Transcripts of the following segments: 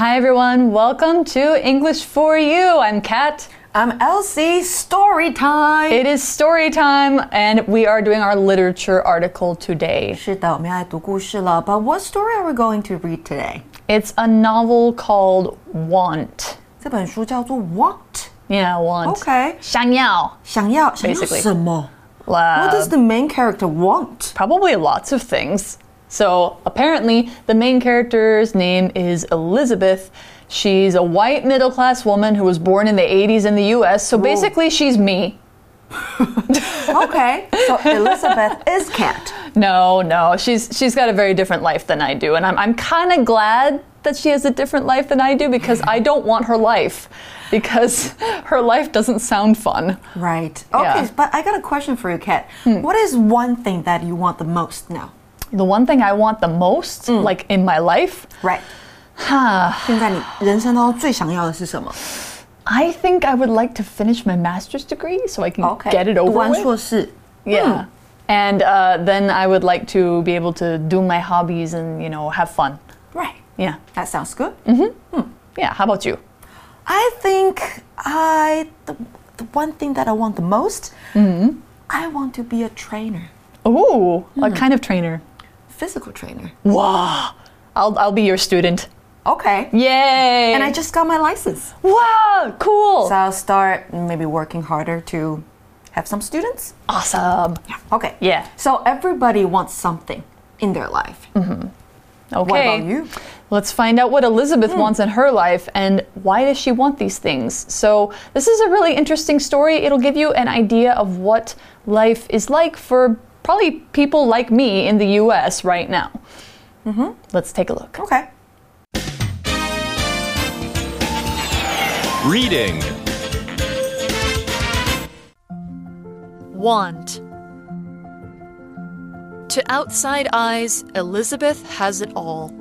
Hi everyone, welcome to English for You. I'm Kat. I'm Elsie. Story time. It is story time, and we are doing our literature article today. 是的，我们要来读故事了。But what story are we going to read today? It's a novel called Want. 这本书叫做 Want。 Yeah, Want. OK，想要.想要想要 Basically. 什么 Uh, What does the main character want? probably lots of things. So, apparently, the main character's name is Elizabeth. She's a white middle class woman who was born in the 80s in the US. So, basically, she's me. Okay, so Elizabeth is Kat. No, no, she's she's got a very different life than I do, and I'm I'm kind of glad that she has a different life than I do because I don't want her life because her life doesn't sound fun. Right. Okay, Yeah. but I got a question for you, Kat. Hmm. What is one thing that you want the most now? The one thing I want the most, like in my life, Right. 哈、现在你人生当中最想要的是什么 I think I would like to finish my master's degree so I can ？OK， get it 读 over 完 with. 硕士。 Yeah. And uh, then I would like to be able to do my hobbies and, you know, have fun. Right. Yeah. That sounds good. Yeah. How about you? I think I the, the one thing that I want the most. I want to be a trainer, Ooh, what kind of trainer? Physical trainer. Wow. I'll, I'll be your student. Okay. Yay! And I just got my license. wow, cool. So I'll start maybe working harder to have some students. awesome. Yeah. Okay. Yeah. So everybody wants something in their life. Okay. What about you? Let's find out what Elizabeth hmm. wants in her life and why does she want these things. So, this is a really interesting story. It'll give you an idea of what life is like for probably people like me in the US right now. Mm-hmm. Let's take a look. Okay. Reading. Want. To outside eyes, Elizabeth has it all.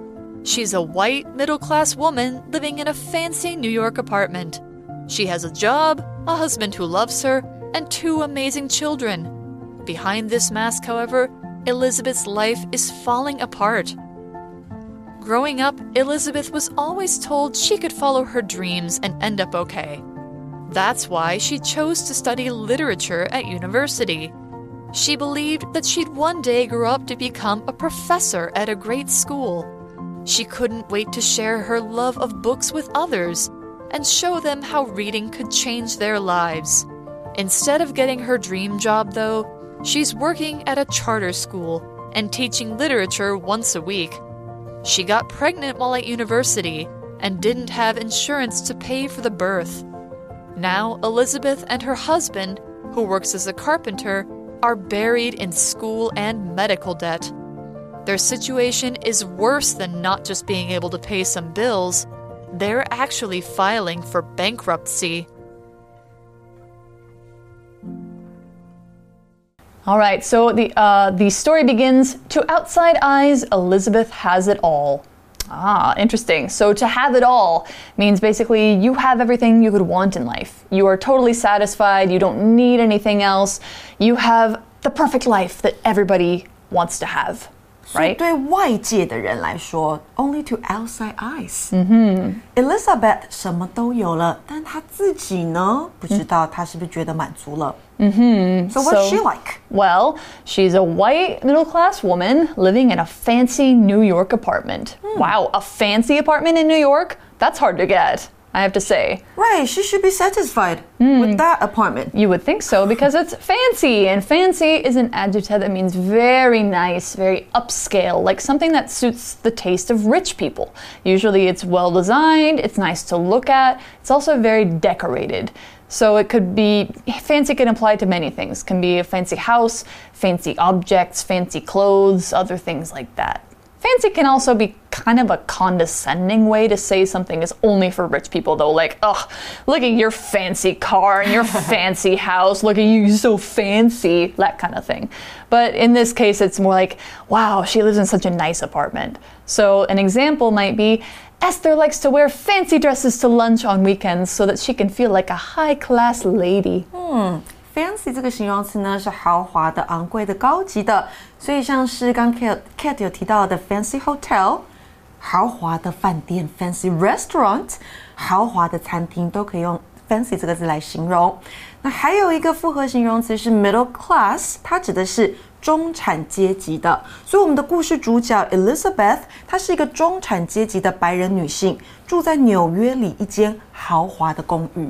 She's a white, middle class woman living in a fancy New York apartment. She has a job, a husband who loves her, and two amazing children. Behind this mask, however, Elizabeth's life is falling apart. Growing up, Elizabeth was always told she could follow her dreams and end up okay. That's why she chose to study literature at university. She believed that she'd one day grow up to become a professor at a great school. She couldn't wait to share her love of books with others and show them how reading could change their lives. Instead of getting her dream job, though, she's working at a charter school and teaching literature once a week. She got pregnant while at university and didn't have insurance to pay for the birth. Now, Elizabeth and her husband, who works as a carpenter, are buried in school and medical debt. Their situation is worse than not just being able to pay some bills, they're actually filing for bankruptcy. All right, so the uh, the story begins. To outside eyes, Elizabeth has it all. Ah, interesting. So to have it all means basically you have everything you could want in life. You are totally satisfied. You don't need anything else. You have the perfect life that everybody wants to have, 所以 right? 对外界的人来说，only to outside eyes。嗯哼，Elizabeth 什么都有了，但她自己呢，不知道她是不是觉得满足了。嗯哼，So what's So- she like? Well, she's a white middle class woman living in a fancy New York apartment. Wow, a fancy apartment in New York? That's hard to get, I have to say. Right, she should be satisfied hmm. with that apartment. You would think so because it's fancy, and fancy is an adjective that means very nice, very upscale, like something that suits the taste of rich people. Usually it's well designed, it's nice to look at, it's also very decorated. So it could be fancy can apply to many things. Can be a fancy house, fancy objects, fancy clothes, other things like that. Fancy can also be kind of a condescending way to say something is only for rich people, though. Like, oh, look at your fancy car and your fancy house. Look at you, you're so fancy. That kind of thing. But in this case, it's more like, wow, she lives in such a nice apartment. So an example might be Esther likes to wear fancy dresses to lunch on weekends so that she can feel like a high class lady. Hmm. Fancy 这个形容词呢是豪华的、昂贵的、高级的，所以像是刚 Kate Kate 有提到的 fancy hotel，豪华的饭店 （fancy restaurant），豪华的餐厅都可以用 fancy 这个字来形容。那还有一个复合形容词是 middle class，它指的是中产阶级的。所以我们的故事主角 Elizabeth，她是一个中产阶级的白人女性，住在纽约里一间豪华的公寓。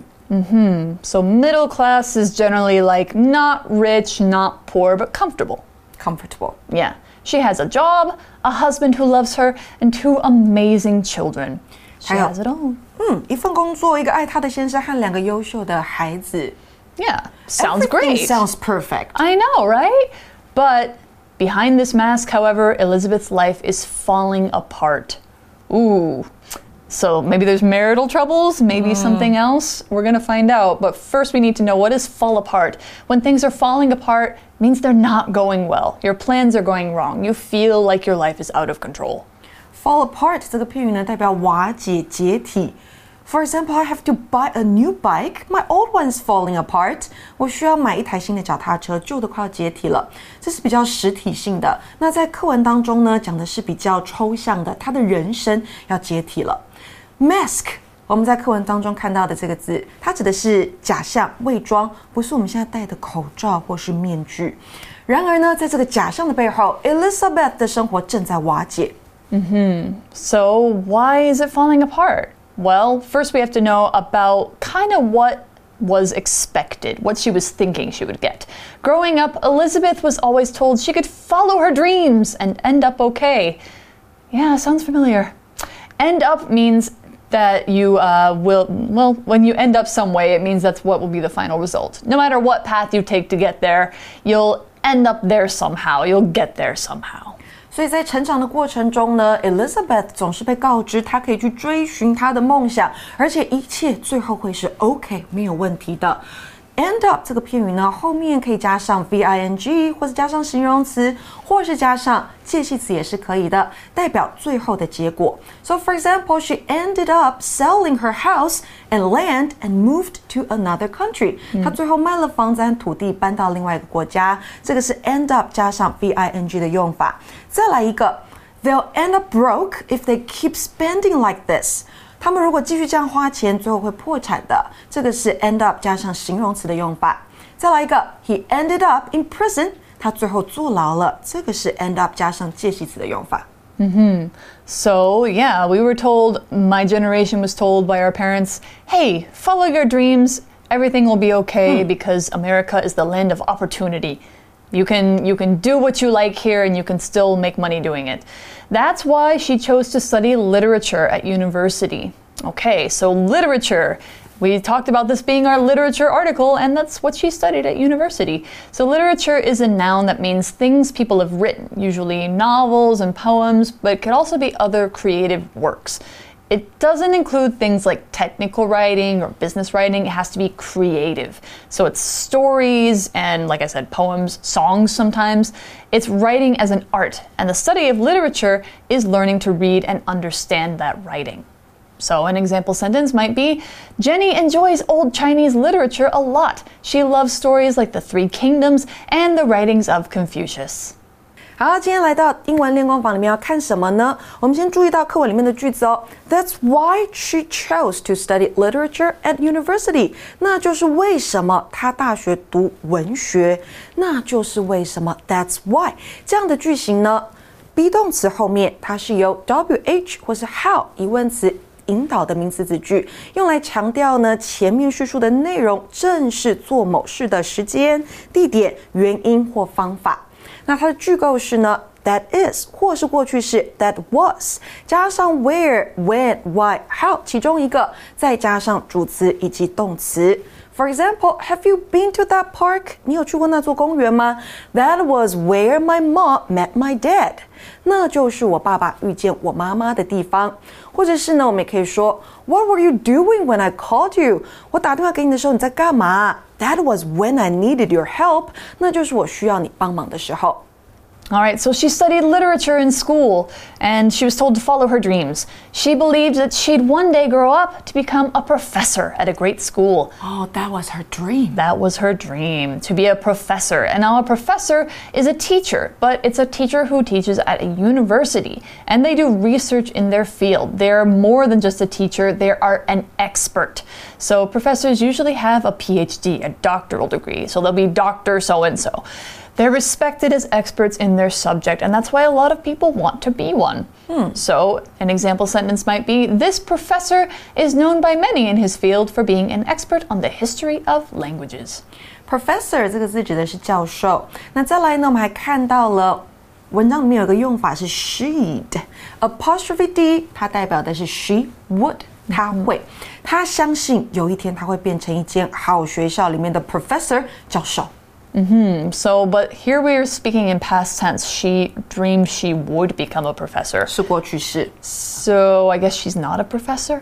So middle class is generally like not rich, not poor, but comfortable. Comfortable. Yeah. She has a job, a husband who loves her, and two amazing children. She 还有- has it all. 嗯，一份工作，一个爱她的先生和两个优秀的孩子。 Yeah. Sounds Everything great. Sounds perfect. I know, right? But behind this mask, however, Elizabeth's life is falling apart. Ooh. So maybe there's marital troubles, maybe something else. We're going to find out. But first, we need to know what is fall apart. When things are falling apart, means they're not going well. Your plans are going wrong. You feel like your life is out of control. Fall apart 这个片语呢，代表瓦解、解体。For example, I have to buy a new bike. My old one's falling apart. 我需要买一台新的脚踏车，旧的快要解体了。这是比较实体性的。那在课文当中呢，讲的是比较抽象的，他的人生要解体了。 Mask，我们在课文当中看到的这个字，它指的是假象、伪装，不是我们现在戴的口罩或是面具。然而呢，在这个假象的背后，Elizabeth 的生活正在瓦解。 So, why is it falling apart? Well, first we have to know about kind of what was expected, what she was thinking she would get. Growing up, Elizabeth was always told she could follow her dreams and end up okay. Yeah, sounds familiar. End up means that you uh, will, well, when you end up some way, it means that's what will be the final result. No matter what path you take to get there, you'll end up there somehow. You'll get there somehow. 所以在成长的过程中呢，Elizabeth 总是被告知她可以去追寻她的梦想，而且一切最后会是 OK 没有问题的。 End up 这个片语呢，后面可以加上 v i n g，或者加上形容词，或是加上介系词也是可以的，代表最后的结果。So for example, she ended up selling her house and land and moved to another country. 她最后卖了房子和土地，搬到另外一个国家。这个是 end up 加上 v i n g 的用法。再来一个，They'll end up broke if they keep spending like this. 他们如果继续这样花钱，最后会破产的。这个是 end up 加上形容词的用法。再来一个，He ended up in prison. 他最后坐牢了。这个是 end up 加上介系词的用法。 So, yeah, we were told, my generation was told by our parents, hey, follow your dreams, everything will be okay because America is the land of opportunity. You can you can do what you like here and you can still make money doing it. That's why she chose to study literature at university. Okay, so literature. We talked about this being our literature article, and that's what she studied at university. So, literature is a noun that means things people have written, usually novels and poems, but it could also be other creative works. It doesn't include things like technical writing or business writing, it has to be creative. So, it's stories and, like I said, poems, songs sometimes. It's writing as an art, and the study of literature is learning to read and understand that writing. So, an example sentence might be Jenny enjoys old Chinese literature a lot. She loves stories like the Three Kingdoms and the writings of Confucius. 好，今天来到英文练功房里面要看什么呢？我们先注意到课文里面的句子哦。That's why she chose to study literature at university。那就是为什么她大学读文学。那就是为什么 That's why 这样的句型呢？be 动词后面它是由 wh 或是 how 疑问词。引导的名词子句，用来强调呢前面叙述的内容正是做某事的时间、地点、原因或方法。那它的句构是呢，that is 或是过去式 that was，加上 where、when、why、how 其中一个，再加上主词以及动词。For example, have you been to that park? 你有去过那座公园吗？That was where my mom met my dad. 那就是我爸爸遇见我妈妈的地方。或者是呢，我们也可以说，What were you doing when I called you? 我打电话给你的时候你在干嘛 ？That was when I needed your help. 那就是我需要你帮忙的时候。 All right, so she studied literature in school and she was told to follow her dreams. She believed that she'd one day grow up to become a professor at a great school. Oh, that was her dream. That was her dream, to be a professor. And now a professor is a teacher, but it's a teacher who teaches at a university and they do research in their field. They're more than just a teacher, they are an expert. So professors usually have a PhD, a doctoral degree. So they'll be Dr. so and so. They're respected as experts in their subject, and that's why a lot of people want to be one. So, an example sentence might be This professor is known by many in his field for being an expert on the history of languages. Professor 这个字指的是教授。那再来呢，我们还看到了文章里面有个用法是 she'd，apostrophe d，它代表的是 she would。他会，他相信有一天他会变成一间好学校里面的 professor 教授。 So, but here we are speaking in past tense. She dreamed she would become a professor. 是过去式。 So, I guess she's not a professor?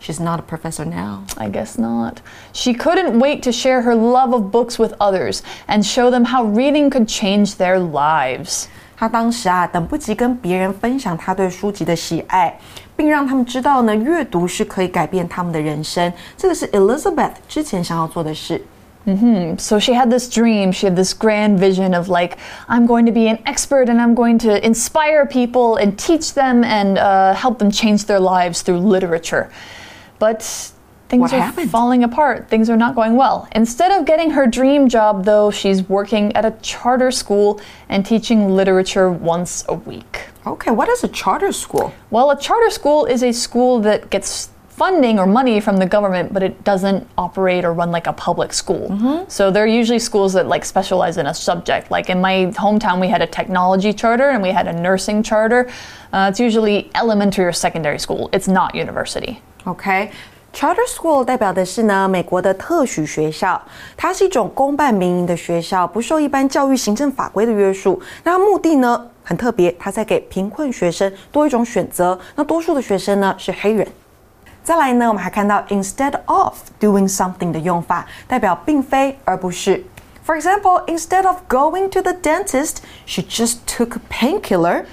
She's not a professor now. I guess not. She couldn't wait to share her love of books with others and show them how reading could change their lives. 他当时啊，等不及跟别人分享他对书籍的喜爱，并让他们知道呢，阅读是可以改变他们的人生。这个是 Elizabeth 之前想要做的事。 So she had this dream, she had this grand vision of like, I'm going to be an expert and I'm going to inspire people and teach them and uh, help them change their lives through literature. But things What are happened? falling apart. Things are not going well. Instead of getting her dream job, though, she's working at a charter school and teaching literature once a week. Okay, what is a charter school? Well, a charter school is a school that gets funding or money from the government, but it doesn't operate or run like a public school. So they're usually schools that like specialize in a subject. Like in my hometown, we had a technology charter and we had a nursing charter. Uh, it's usually elementary or secondary school. It's not university. OK。Charter school 代表的是呢，美国的特许学校，它是一种公办民营的学校，不受一般教育行政法规的约束。那它目的呢很特别，它在给贫困学生多一种选择。那多数的学生呢是黑人。 再来呢，我们还看到 instead of doing something 的用法，代表并非而不是。For example, instead of going to the dentist, she just took a painkiller.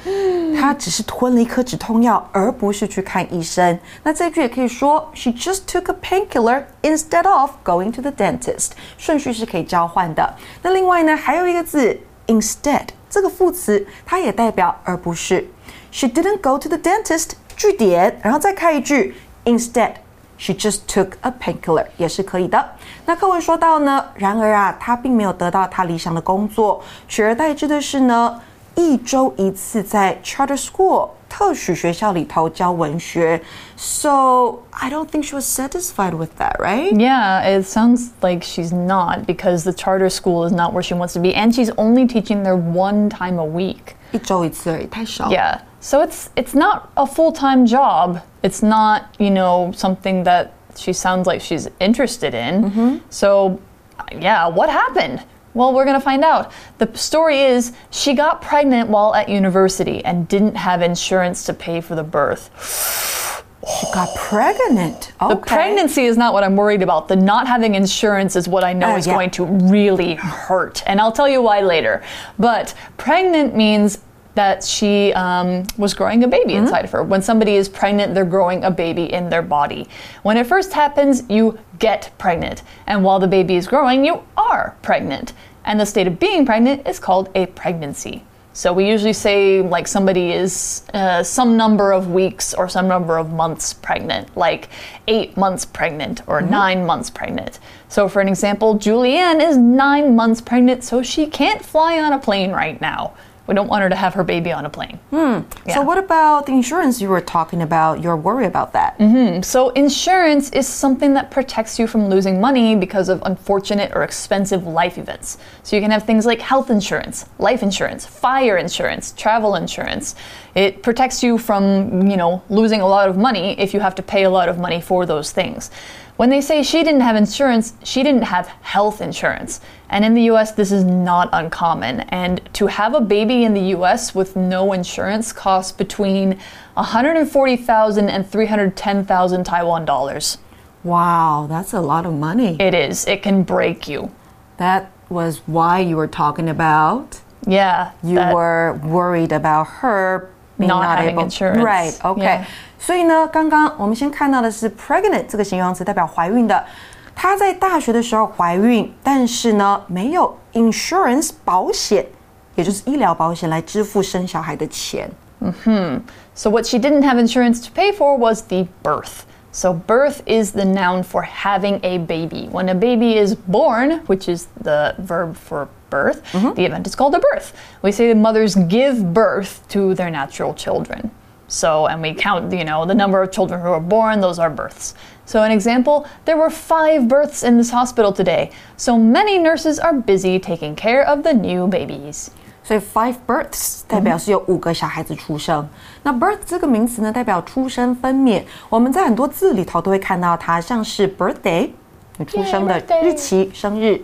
她只是吞了一颗止痛药，而不是去看医生。那这句也可以说 She just took a painkiller instead of going to the dentist. 顺序是可以交换的。那另外呢，还有一个字 instead 这个副词，它也代表而不是。She didn't go to the dentist. 句点，然后再开一句 instead。She just took a painkiller，也是可以的。那课文说到呢，然而啊，她并没有得到她理想的工作，取而代之的是呢，一周一次在 charter school 特许学校里头教文学。So I don't think she was satisfied with that, right? Yeah, it sounds like she's not because the charter school is not where she wants to be, and she's only teaching there one time a week. 一周一次而已，太少。 Yeah. So it's it's not a full-time job. It's not, you know, something that she sounds like she's interested in. Mm-hmm. So yeah, what happened? Well, we're going to find out. The story is she got pregnant while at university and didn't have insurance to pay for the birth. She got pregnant. Okay. The pregnancy is not what I'm worried about. The not having insurance is what I know Oh, is yeah. going to really hurt. And I'll tell you why later. But pregnant means that she um, was growing a baby Mm-hmm. inside of her. When somebody is pregnant, they're growing a baby in their body. When it first happens, you get pregnant. And while the baby is growing, you are pregnant. And the state of being pregnant is called a pregnancy. So we usually say like somebody is uh, some number of weeks or some number of months pregnant, like eight months pregnant or nine months pregnant. So for an example, Julianne is nine months pregnant, so she can't fly on a plane right now. We don't want her to have her baby on a plane. Hmm. So Yeah. what about the insurance you were talking about? You're worried about that. Mm-hmm. So, insurance is something that protects you from losing money because of unfortunate or expensive life events. So, you can have things like health insurance, life insurance, fire insurance, travel insurance. It protects you from, you know, losing a lot of money if you have to pay a lot of money for those things. When they say she didn't have insurance, she didn't have health insurance. And in the US, this is not uncommon. And to have a baby in the US with no insurance costs between 140,000 and 310,000 Taiwan dollars. Wow, that's a lot of money. It is. It can break you. That was why you were talking about Yeah. You that- were worried about her Not not, having able. insurance. Right. Okay. Yeah. 所以呢，刚刚我们先看到的是 pregnant 这个形容词，代表怀孕的。她在大学的时候怀孕，但是呢，没有 insurance 保险，也就是医疗保险来支付生小孩的钱。 So, what she didn't have insurance to pay for was the birth. So, birth is the noun for having a baby. When a baby is born, which is the verb for birth, the event is called a birth. We say the mothers give birth to their natural children. So, and we count, you know, the number of children who are born, those are births. So, an example there were five births in this hospital today. So, many nurses are busy taking care of the new babies. 所以 five births 代表是有五个小孩子出生。那 birth 这个名词呢，代表出生分娩。我们在很多字里头都会看到它，像是 birthday，你出生的 Yay, birthday 日期、生日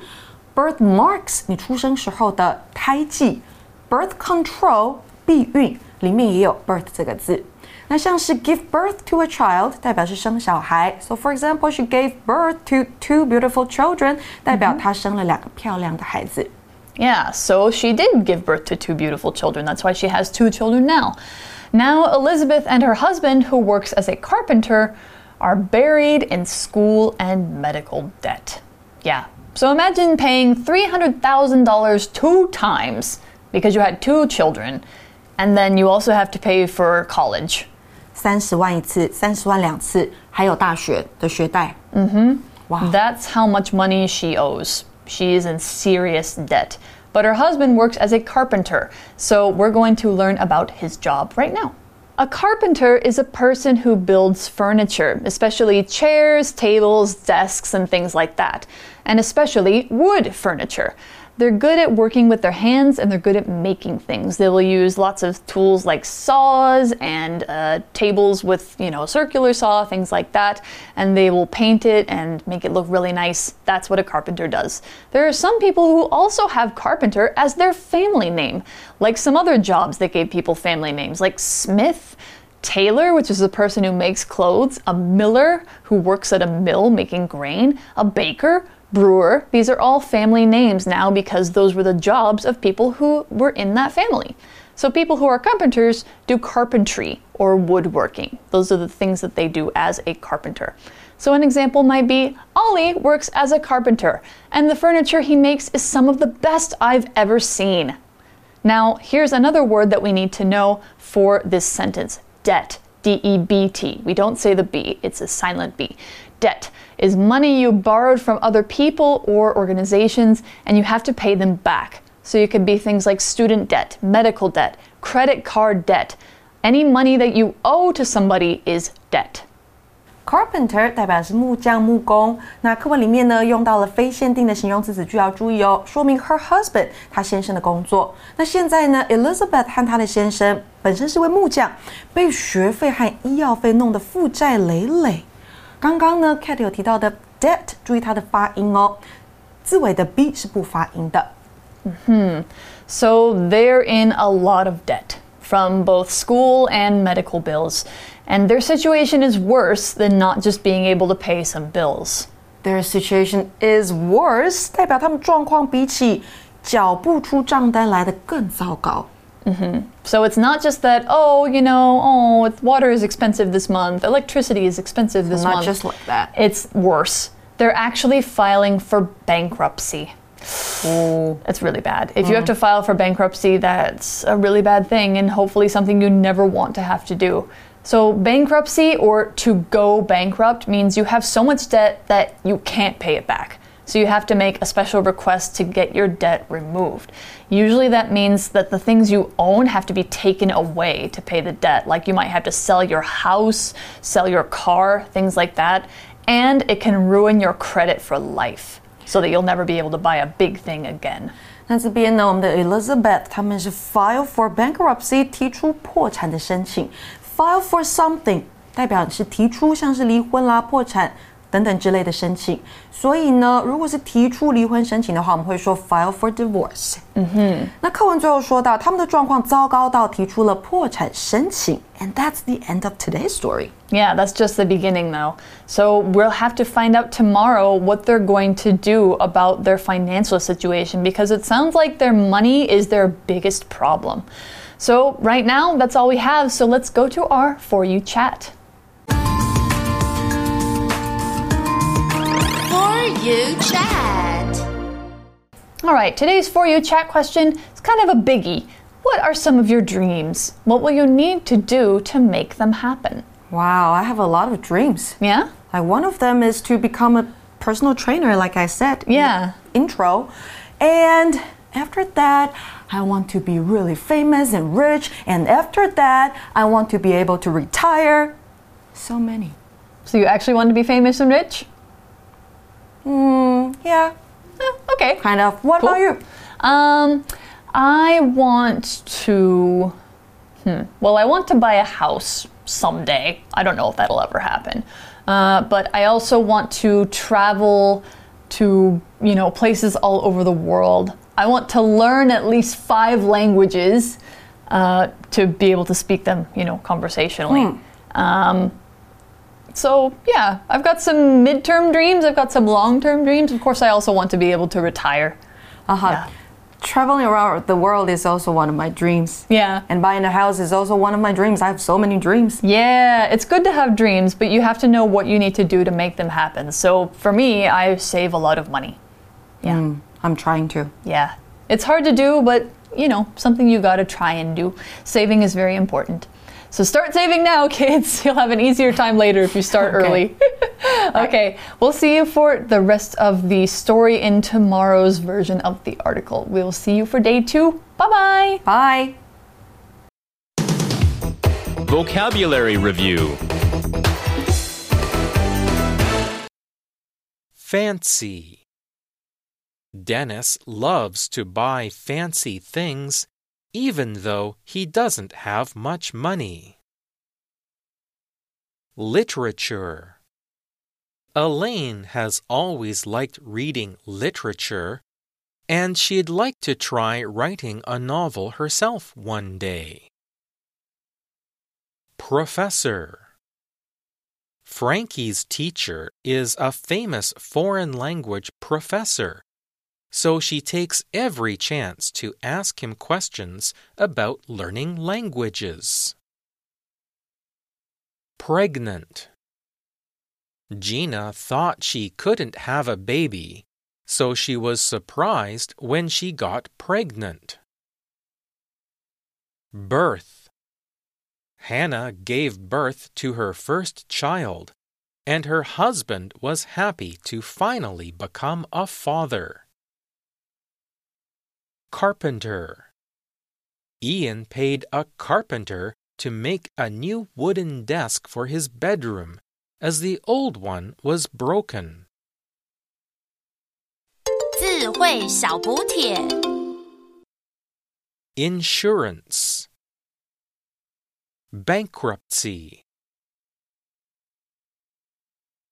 ；birthmarks，你出生时候的胎记；birth control，避孕，里面也有 birth 这个字。那像是 give birth to a child，代表是生小孩。So for example, she gave birth to two beautiful children，代表她生了两个漂亮的孩子。 Yeah, so she did give birth to two beautiful children. That's why she has two children now. Now, Elizabeth and her husband, who works as a carpenter, are buried in school and medical debt. Yeah, so imagine paying $300,000 two times because you had two children, and then you also have to pay for college. 三十万一次，三十万两次，还有大学的学贷。嗯哼，哇， That's how much money she owes. She is in serious debt. But her husband works as a carpenter, so we're going to learn about his job right now. A carpenter is a person who builds furniture, especially chairs, tables, desks, and things like that, and especially wood furniture. They're good at working with their hands and they're good at making things. They will use lots of tools like saws and uh, tables with, you know, a circular saw, things like that, and they will paint it and make it look really nice. That's what a carpenter does. There are some people who also have carpenter as their family name, like some other jobs that gave people family names, like Smith. Tailor, which is the person who makes clothes, a miller who works at a mill making grain, a baker, brewer. These are all family names now because those were the jobs of people who were in that family. So people who are carpenters do carpentry or woodworking. Those are the things that they do as a carpenter. So an example might be Ollie works as a carpenter, and the furniture he makes is some of the best I've ever seen. Now, here's another word that we need to know for this sentence debt. D E B T. We don't say the B, it's a silent B. Debt is money you borrowed from other people or organizations and you have to pay them back. So it could be things like student debt, medical debt, credit card debt. Any money that you owe to somebody is debt. Carpenter 代表是木匠、木工。那课文里面呢，用到了非限定的形容词子句，要注意哦，说明 her husband 她先生的工作。那现在呢，Elizabeth 和她的先生本身是位木匠，被学费和医药费弄得负债累累。 刚刚呢，Kat 有提到的 debt，注意它的发音哦，字尾的 b 是不发音的。Hmm. So they're in a lot of debt from both school and medical bills, and their situation is worse than not just being able to pay some bills. Their situation is worse，代表他们状况比起缴不出账单来的更糟糕。Mm-hmm. So it's not just that, oh, you know, oh, water is expensive this month, electricity is expensive this Not month. just like that. It's worse. They're actually filing for bankruptcy. Ooh. It's really bad. If you have mm. to file for bankruptcy, that's a really bad thing and hopefully something you never want to have to do. So, bankruptcy or to go bankrupt means you have so much debt that you can't pay it back. So, you have to make a special request to get your debt removed. Usually, that means that the things you own have to be taken away to pay the debt. Like you might have to sell your house, sell your car, things like that. And it can ruin your credit for life so that you'll never be able to buy a big thing again. 那这边呢，我们的 Elizabeth 他们是 file for bankruptcy 提出破产的申请，file for something 代表是提出像是离婚啦、破产 等等之类的申请。所以呢，如果是提出离婚申请的话，我们会说 file for divorce。嗯哼。那课文最后说到，他们的状况糟糕到提出了破产申请，and that's the end of today's story. Yeah, that's just the beginning though. So we'll have to find out tomorrow what they're going to do about their financial situation because it sounds like their money is their biggest problem. So right now, that's all we have. So let's go to our For You chat. For You chat. All right, today's For You chat question is kind of a biggie. What are some of your dreams? What will you need to do to make them happen? Wow, I have a lot of dreams. Yeah? Like one of them is to become a personal trainer, like I said. in Yeah. intro. And after that, I want to be really famous and rich. And after that, I want to be able to retire. So many. So you actually want to be famous and rich? Hmm, yeah, Eh, okay. kind of. What Cool. about you? Um, I want to. Hmm. Well, I want to buy a house someday. I don't know if that'll ever happen. Uh, but I also want to travel to, you know, places all over the world. I want to learn at least five languages uh, to be able to speak them, you know, conversationally. Um, so yeah, I've got some midterm dreams. I've got some long-term dreams. Of course, I also want to be able to retire. Uh-huh. Yeah. Traveling around the world is also one of my dreams. Yeah. And buying a house is also one of my dreams. I have so many dreams. Yeah, it's good to have dreams, but you have to know what you need to do to make them happen. So for me, I save a lot of money. Yeah. Mm, I'm trying to. Yeah. It's hard to do, but you know, something you got to try and do. Saving is very important. So start saving now, kids. You'll have an easier time later if you start Okay. early. okay, we'll see you for the rest of the story in tomorrow's version of the article. We'll see you for day two. Bye bye. Bye. Vocabulary Review Fancy Dennis loves to buy fancy things even though he doesn't have much money. Literature Elaine has always liked reading literature, and she'd like to try writing a novel herself one day. Professor Frankie's teacher is a famous foreign language professor, so she takes every chance to ask him questions about learning languages. Pregnant Gina thought she couldn't have a baby, so she was surprised when she got pregnant. Birth Hannah gave birth to her first child, and her husband was happy to finally become a father. Carpenter Ian paid a carpenter to make a new wooden desk for his bedroom, as the old one was broken. 智慧小补帖。 Insurance Bankruptcy